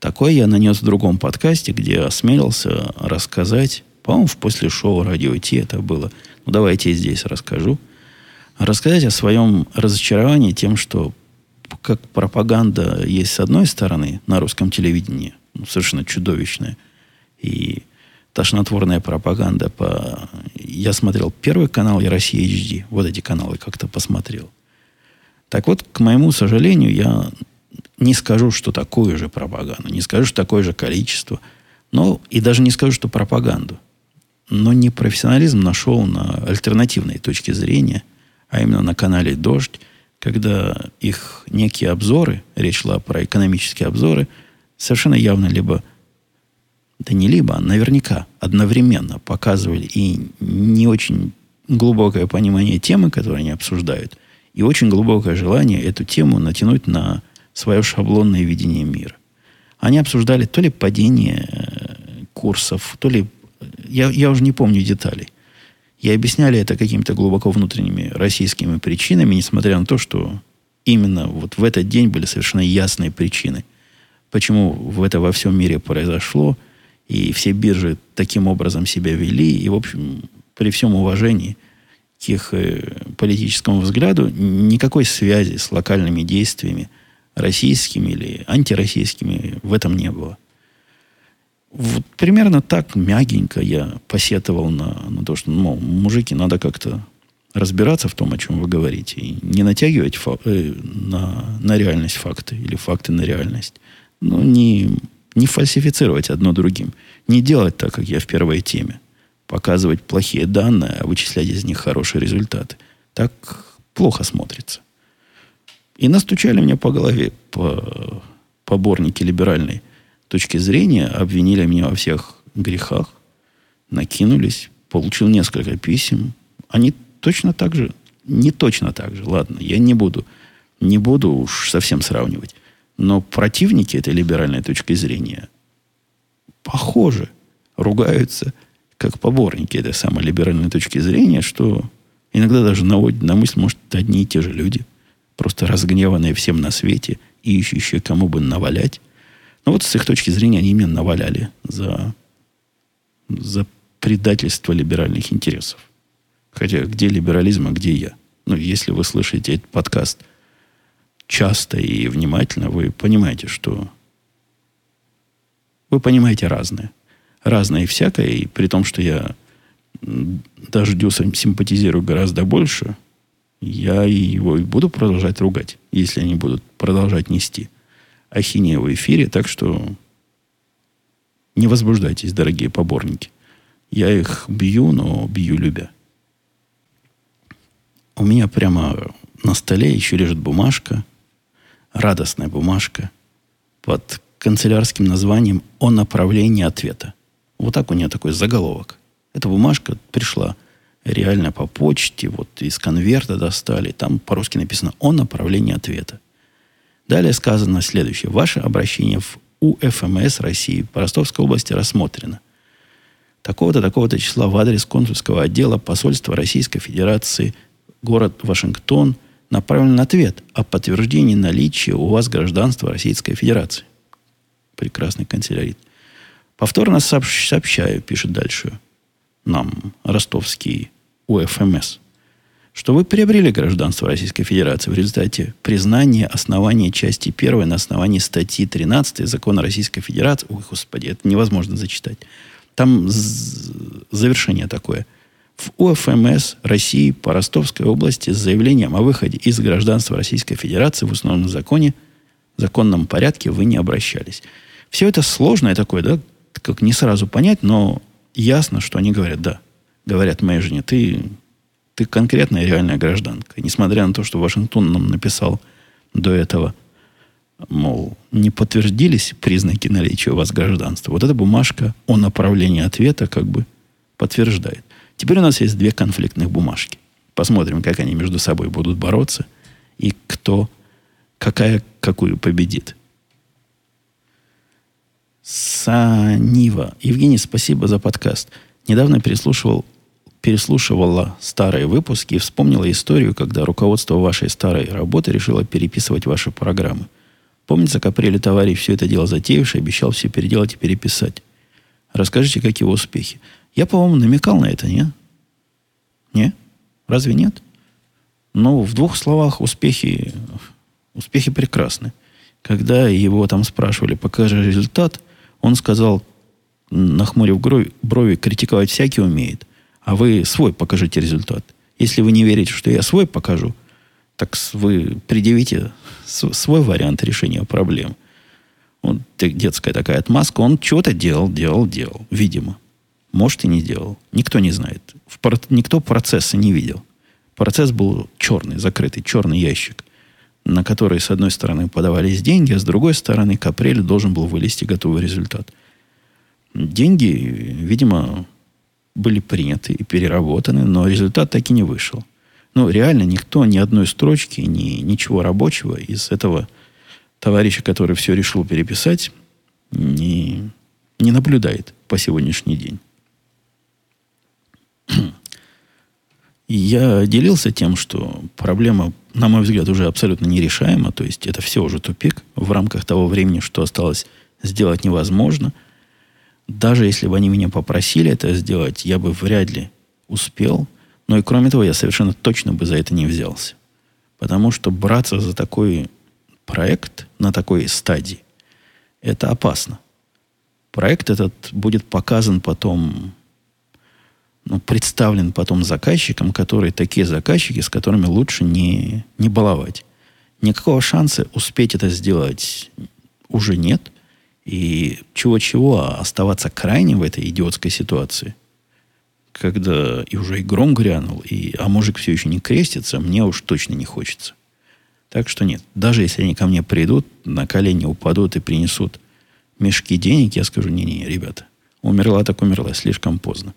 A: Такое я нанес в другом подкасте, где осмелился рассказать, по-моему, в после шоу «Радио Ти» это было. Ну, давайте я здесь расскажу. Рассказать о своем разочаровании тем, что как пропаганда есть с одной стороны на русском телевидении, ну, совершенно чудовищная, и тошнотворная пропаганда по... Я смотрел Первый канал и Россия HD. Вот эти каналы как-то посмотрел. Так вот, к моему сожалению, я не скажу, что такую же пропаганду, не скажу, что такое же количество, но и даже не скажу, что пропаганду. Но не профессионализм нашел на альтернативной точке зрения, а именно на канале «Дождь», когда их некие обзоры, речь шла про экономические обзоры, совершенно явно либо, да не либо, а наверняка одновременно показывали и не очень глубокое понимание темы, которую они обсуждают, и очень глубокое желание эту тему натянуть на свое шаблонное видение мира. Они обсуждали то ли падение э, курсов, то ли... Я, я уже не помню деталей. И объясняли это какими-то глубоко внутренними российскими причинами, несмотря на то, что именно вот в этот день были совершенно ясные причины, почему в это во всем мире произошло, и все биржи таким образом себя вели, и, в общем, при всем уважении к их э, политическому взгляду, никакой связи с локальными действиями – российскими или антироссийскими в этом не было. Вот примерно так мягенько я посетовал на, на то, что, ну, мужики, надо как-то разбираться в том, о чем вы говорите, и не натягивать фа- э, на, на реальность факты или факты на реальность. Но не, не фальсифицировать одно другим. Не делать так, как я в первой теме. Показывать плохие данные, а вычислять из них хорошие результаты. Так плохо смотрится. И настучали мне по голове по поборники либеральной точки зрения, обвинили меня во всех грехах, накинулись, получил несколько писем. Они точно так же, не точно так же, ладно, я не буду, не буду уж совсем сравнивать. Но противники этой либеральной точки зрения похоже ругаются как поборники этой самой либеральной точки зрения, что иногда даже наводит на мысль, может, одни и те же люди – просто разгневанные всем на свете и ищущие, кому бы навалять. Но вот с их точки зрения они мне наваляли за, за предательство либеральных интересов. Хотя где либерализм, а где я? Ну, если вы слышите этот подкаст часто и внимательно, вы понимаете, что вы понимаете разное. Разное и всякое, и при том, что я дождю симпатизирую гораздо больше, я его и буду продолжать ругать, если они будут продолжать нести ахинею в эфире. Так что не возбуждайтесь, дорогие поборники. Я их бью, но бью любя. У меня прямо на столе еще лежит бумажка, радостная бумажка под канцелярским названием «О направлении ответа». Вот так у нее такой заголовок. Эта бумажка пришла реально по почте, вот из конверта достали, там по-русски написано «О направлении ответа». Далее сказано следующее. Ваше обращение в УФМС России по Ростовской области рассмотрено. Такого-то, такого-то числа в адрес консульского отдела посольства Российской Федерации, город Вашингтон, направлен ответ о подтверждении наличия у вас гражданства Российской Федерации. прекрасный канцелярит. Повторно сообщаю, пишет дальше нам ростовский УФМС, что вы приобрели гражданство Российской Федерации в результате признания основания части 1 на основании статьи 13 Закона Российской Федерации. Ой, господи, это невозможно зачитать. Там завершение такое. В УФМС России по Ростовской области с заявлением о выходе из гражданства Российской Федерации в основном законе, законном порядке вы не обращались. Все это сложное такое, да, как не сразу понять, но ясно, что они говорят, да. Говорят моей жене, ты, ты конкретная реальная гражданка. Несмотря на то, что Вашингтон нам написал до этого, мол, не подтвердились признаки наличия у вас гражданства. Вот эта бумажка о направлении ответа как бы подтверждает. Теперь у нас есть две конфликтных бумажки. Посмотрим, как они между собой будут бороться и кто, какая какую победит. Санива. Евгений, спасибо за подкаст. Недавно переслушивал, переслушивала старые выпуски и вспомнила историю, когда руководство вашей старой работы решило переписывать ваши программы. Помнится, к апреле товарищ все это дело затеявший обещал все переделать и переписать. Расскажите, какие успехи. Я, по-моему, намекал на это, не? Не? Разве нет? Ну, в двух словах успехи, успехи прекрасны. Когда его там спрашивали, покажи результат – он сказал, нахмурив брови, критиковать всякий умеет. А вы свой покажите результат. Если вы не верите, что я свой покажу, так вы предъявите свой вариант решения проблем. Вот детская такая отмазка. Он чего-то делал, делал, делал. Видимо. Может, и не делал. Никто не знает. Никто процесса не видел. Процесс был черный, закрытый, черный ящик на который, с одной стороны, подавались деньги, а с другой стороны, к апрелю должен был вылезти готовый результат. Деньги, видимо, были приняты и переработаны, но результат так и не вышел. Ну, реально никто ни одной строчки, ни ничего рабочего из этого товарища, который все решил переписать, не, не наблюдает по сегодняшний день. [CLEARS THROAT] я делился тем, что проблема, на мой взгляд, уже абсолютно нерешаема. То есть это все уже тупик в рамках того времени, что осталось сделать невозможно. Даже если бы они меня попросили это сделать, я бы вряд ли успел. Но и кроме того, я совершенно точно бы за это не взялся. Потому что браться за такой проект на такой стадии, это опасно. Проект этот будет показан потом ну, представлен потом заказчикам, которые такие заказчики, с которыми лучше не, не баловать. Никакого шанса успеть это сделать уже нет. И чего-чего, а оставаться крайним в этой идиотской ситуации, когда и уже и гром грянул, и, а мужик все еще не крестится, мне уж точно не хочется. Так что нет, даже если они ко мне придут, на колени упадут и принесут мешки денег, я скажу, не-не, ребята, умерла так умерла, слишком поздно.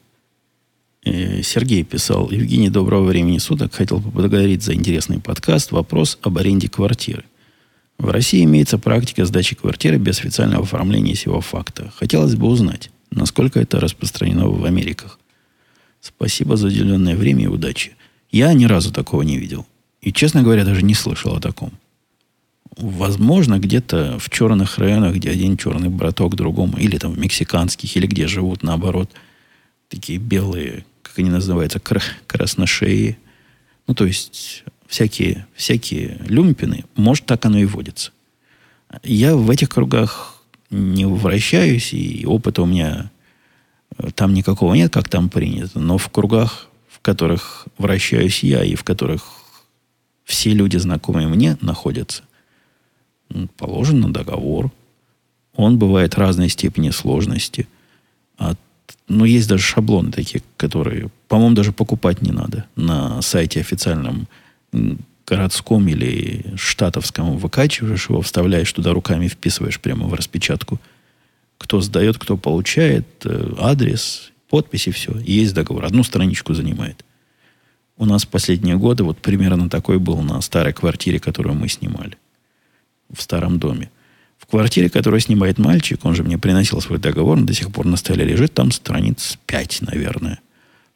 A: Э, Сергей писал, Евгений, доброго времени суток. Хотел поблагодарить за интересный подкаст. Вопрос об аренде квартиры. В России имеется практика сдачи квартиры без официального оформления сего факта. Хотелось бы узнать, насколько это распространено в Америках. Спасибо за уделенное время и удачи. Я ни разу такого не видел. И, честно говоря, даже не слышал о таком. Возможно, где-то в черных районах, где один черный браток другому, или там в мексиканских, или где живут наоборот, такие белые как они называются, красношеи. Ну, то есть, всякие, всякие люмпины. Может, так оно и водится. Я в этих кругах не вращаюсь, и опыта у меня э, там никакого нет, как там принято. Но в кругах, в которых вращаюсь я, и в которых все люди, знакомые мне, находятся, положен договор. Он бывает разной степени сложности. От ну, есть даже шаблоны такие, которые, по-моему, даже покупать не надо на сайте официальном городском или штатовском выкачиваешь его, вставляешь туда руками, вписываешь прямо в распечатку. Кто сдает, кто получает, э, адрес, подпись и все. И есть договор. Одну страничку занимает. У нас последние годы вот примерно такой был на старой квартире, которую мы снимали. В старом доме. Квартире, которую снимает мальчик, он же мне приносил свой договор, он до сих пор на столе лежит, там страниц 5, наверное.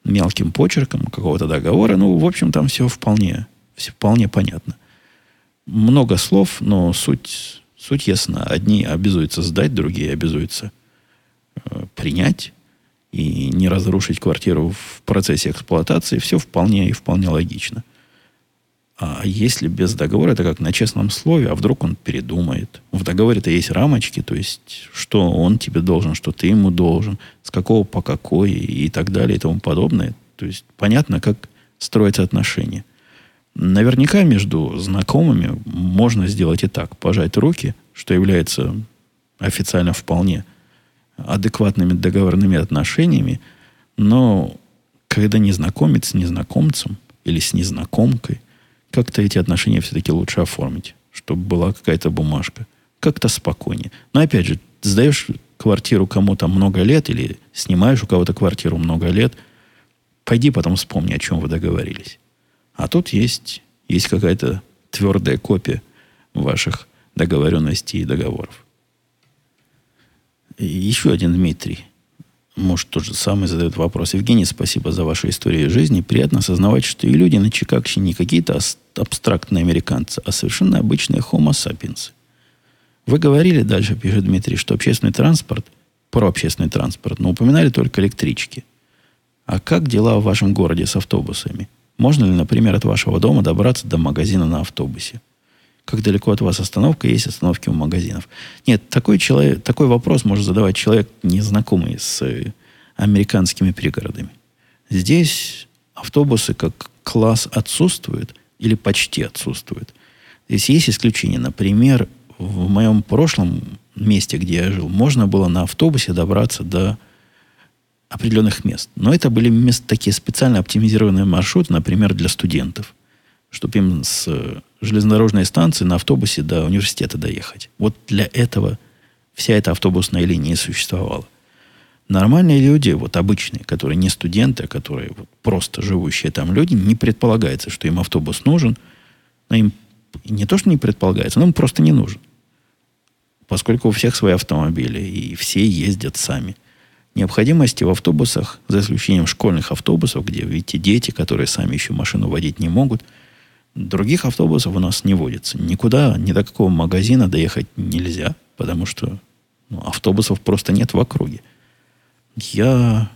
A: Мелким почерком какого-то договора. Ну, в общем, там все вполне, все вполне понятно. Много слов, но суть, Суть ясна. Одни обязуются сдать, другие обязуются э, принять и не разрушить квартиру в процессе эксплуатации. Все вполне и вполне логично. А если без договора, это как на честном слове, а вдруг он передумает. В договоре-то есть рамочки, то есть, что он тебе должен, что ты ему должен, с какого по какой и так далее и тому подобное. То есть, понятно, как строятся отношения. Наверняка между знакомыми можно сделать и так. Пожать руки, что является официально вполне адекватными договорными отношениями. Но когда незнакомец с незнакомцем или с незнакомкой – как-то эти отношения все-таки лучше оформить, чтобы была какая-то бумажка. Как-то спокойнее. Но опять же, сдаешь квартиру кому-то много лет или снимаешь у кого-то квартиру много лет, пойди потом вспомни, о чем вы договорились. А тут есть, есть какая-то твердая копия ваших договоренностей и договоров. Еще один Дмитрий может, тот же самый задает вопрос. Евгений, спасибо за вашу историю жизни. Приятно осознавать, что и люди на Чикагше не какие-то абстрактные американцы, а совершенно обычные homo sapiens. Вы говорили дальше, пишет Дмитрий, что общественный транспорт, про общественный транспорт, но упоминали только электрички. А как дела в вашем городе с автобусами? Можно ли, например, от вашего дома добраться до магазина на автобусе? Как далеко от вас остановка, есть остановки у магазинов. Нет, такой, человек, такой вопрос может задавать человек, незнакомый с э, американскими пригородами. Здесь автобусы как класс отсутствуют или почти отсутствуют. Здесь есть исключения. Например, в моем прошлом месте, где я жил, можно было на автобусе добраться до определенных мест. Но это были места, такие специально оптимизированные маршруты, например, для студентов, чтобы им с железнодорожной станции на автобусе до университета доехать. Вот для этого вся эта автобусная линия существовала. Нормальные люди, вот обычные, которые не студенты, а которые вот просто живущие там люди, не предполагается, что им автобус нужен. Но им не то, что не предполагается, но им просто не нужен. Поскольку у всех свои автомобили, и все ездят сами. Необходимости в автобусах, за исключением школьных автобусов, где, видите, дети, которые сами еще машину водить не могут – Других автобусов у нас не водится. Никуда, ни до какого магазина доехать нельзя, потому что ну, автобусов просто нет в округе. Я...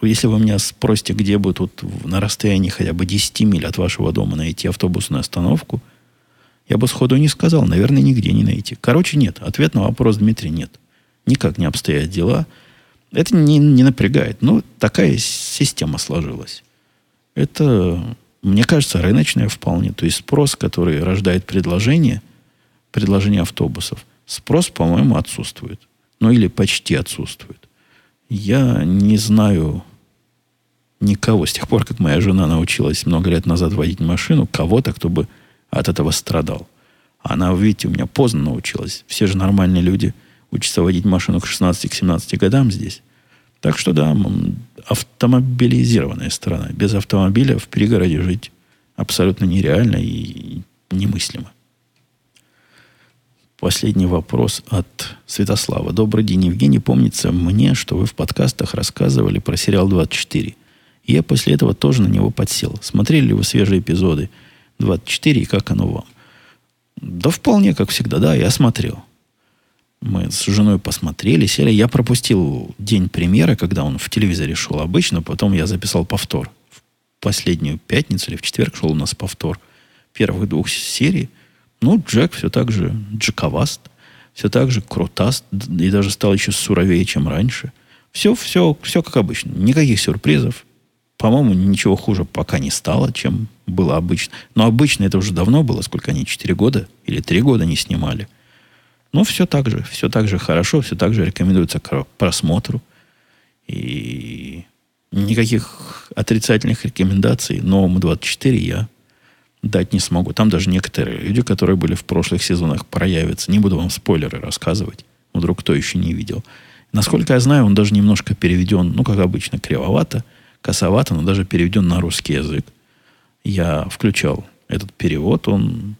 A: Если вы меня спросите, где бы тут на расстоянии хотя бы 10 миль от вашего дома найти автобусную остановку, я бы сходу не сказал. Наверное, нигде не найти. Короче, нет. Ответ на вопрос, Дмитрий, нет. Никак не обстоят дела. Это не, не напрягает. Ну, такая система сложилась. Это мне кажется, рыночная вполне. То есть спрос, который рождает предложение, предложение автобусов, спрос, по-моему, отсутствует. Ну или почти отсутствует. Я не знаю никого с тех пор, как моя жена научилась много лет назад водить машину, кого-то, кто бы от этого страдал. Она, видите, у меня поздно научилась. Все же нормальные люди учатся водить машину к 16-17 годам здесь. Так что да, автомобилизированная страна. Без автомобиля в пригороде жить абсолютно нереально и немыслимо. Последний вопрос от Святослава. Добрый день, Евгений. Помнится мне, что вы в подкастах рассказывали про сериал «24». И я после этого тоже на него подсел. Смотрели ли вы свежие эпизоды «24» и как оно вам? Да вполне, как всегда, да, я смотрел. Мы с женой посмотрели, сели. Я пропустил день премьеры, когда он в телевизоре шел обычно. Потом я записал повтор. В последнюю пятницу или в четверг шел у нас повтор первых двух серий. Ну, Джек все так же джековаст, все так же крутаст, и даже стал еще суровее, чем раньше. Все, все, все как обычно. Никаких сюрпризов. По-моему, ничего хуже пока не стало, чем было обычно. Но обычно это уже давно было, сколько они, четыре года или три года не снимали – но все так же, все так же хорошо, все так же рекомендуется к просмотру. И никаких отрицательных рекомендаций новому 24 я дать не смогу. Там даже некоторые люди, которые были в прошлых сезонах, проявятся. Не буду вам спойлеры рассказывать. Вдруг кто еще не видел. Насколько я знаю, он даже немножко переведен, ну, как обычно, кривовато, косовато, но даже переведен на русский язык. Я включал этот перевод, он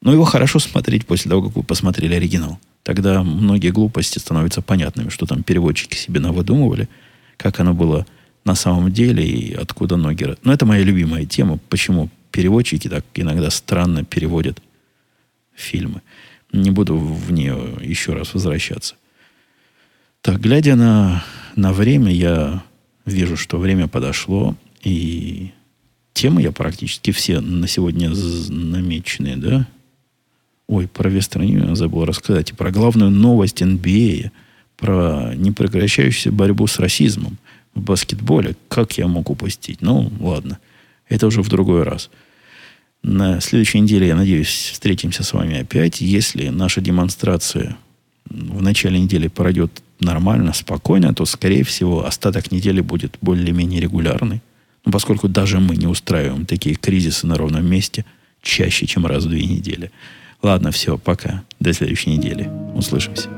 A: но его хорошо смотреть после того, как вы посмотрели оригинал. Тогда многие глупости становятся понятными, что там переводчики себе навыдумывали, как оно было на самом деле и откуда ноги... Но это моя любимая тема, почему переводчики так иногда странно переводят фильмы. Не буду в нее еще раз возвращаться. Так, глядя на, на время, я вижу, что время подошло, и темы я практически все на сегодня намеченные, да? Ой, про Вестернью я забыл рассказать. И про главную новость NBA, про непрекращающуюся борьбу с расизмом в баскетболе. Как я мог упустить? Ну, ладно. Это уже в другой раз. На следующей неделе, я надеюсь, встретимся с вами опять. Если наша демонстрация в начале недели пройдет нормально, спокойно, то, скорее всего, остаток недели будет более-менее регулярный. Ну, поскольку даже мы не устраиваем такие кризисы на ровном месте чаще, чем раз в две недели. Ладно, все, пока. До следующей недели. Услышимся.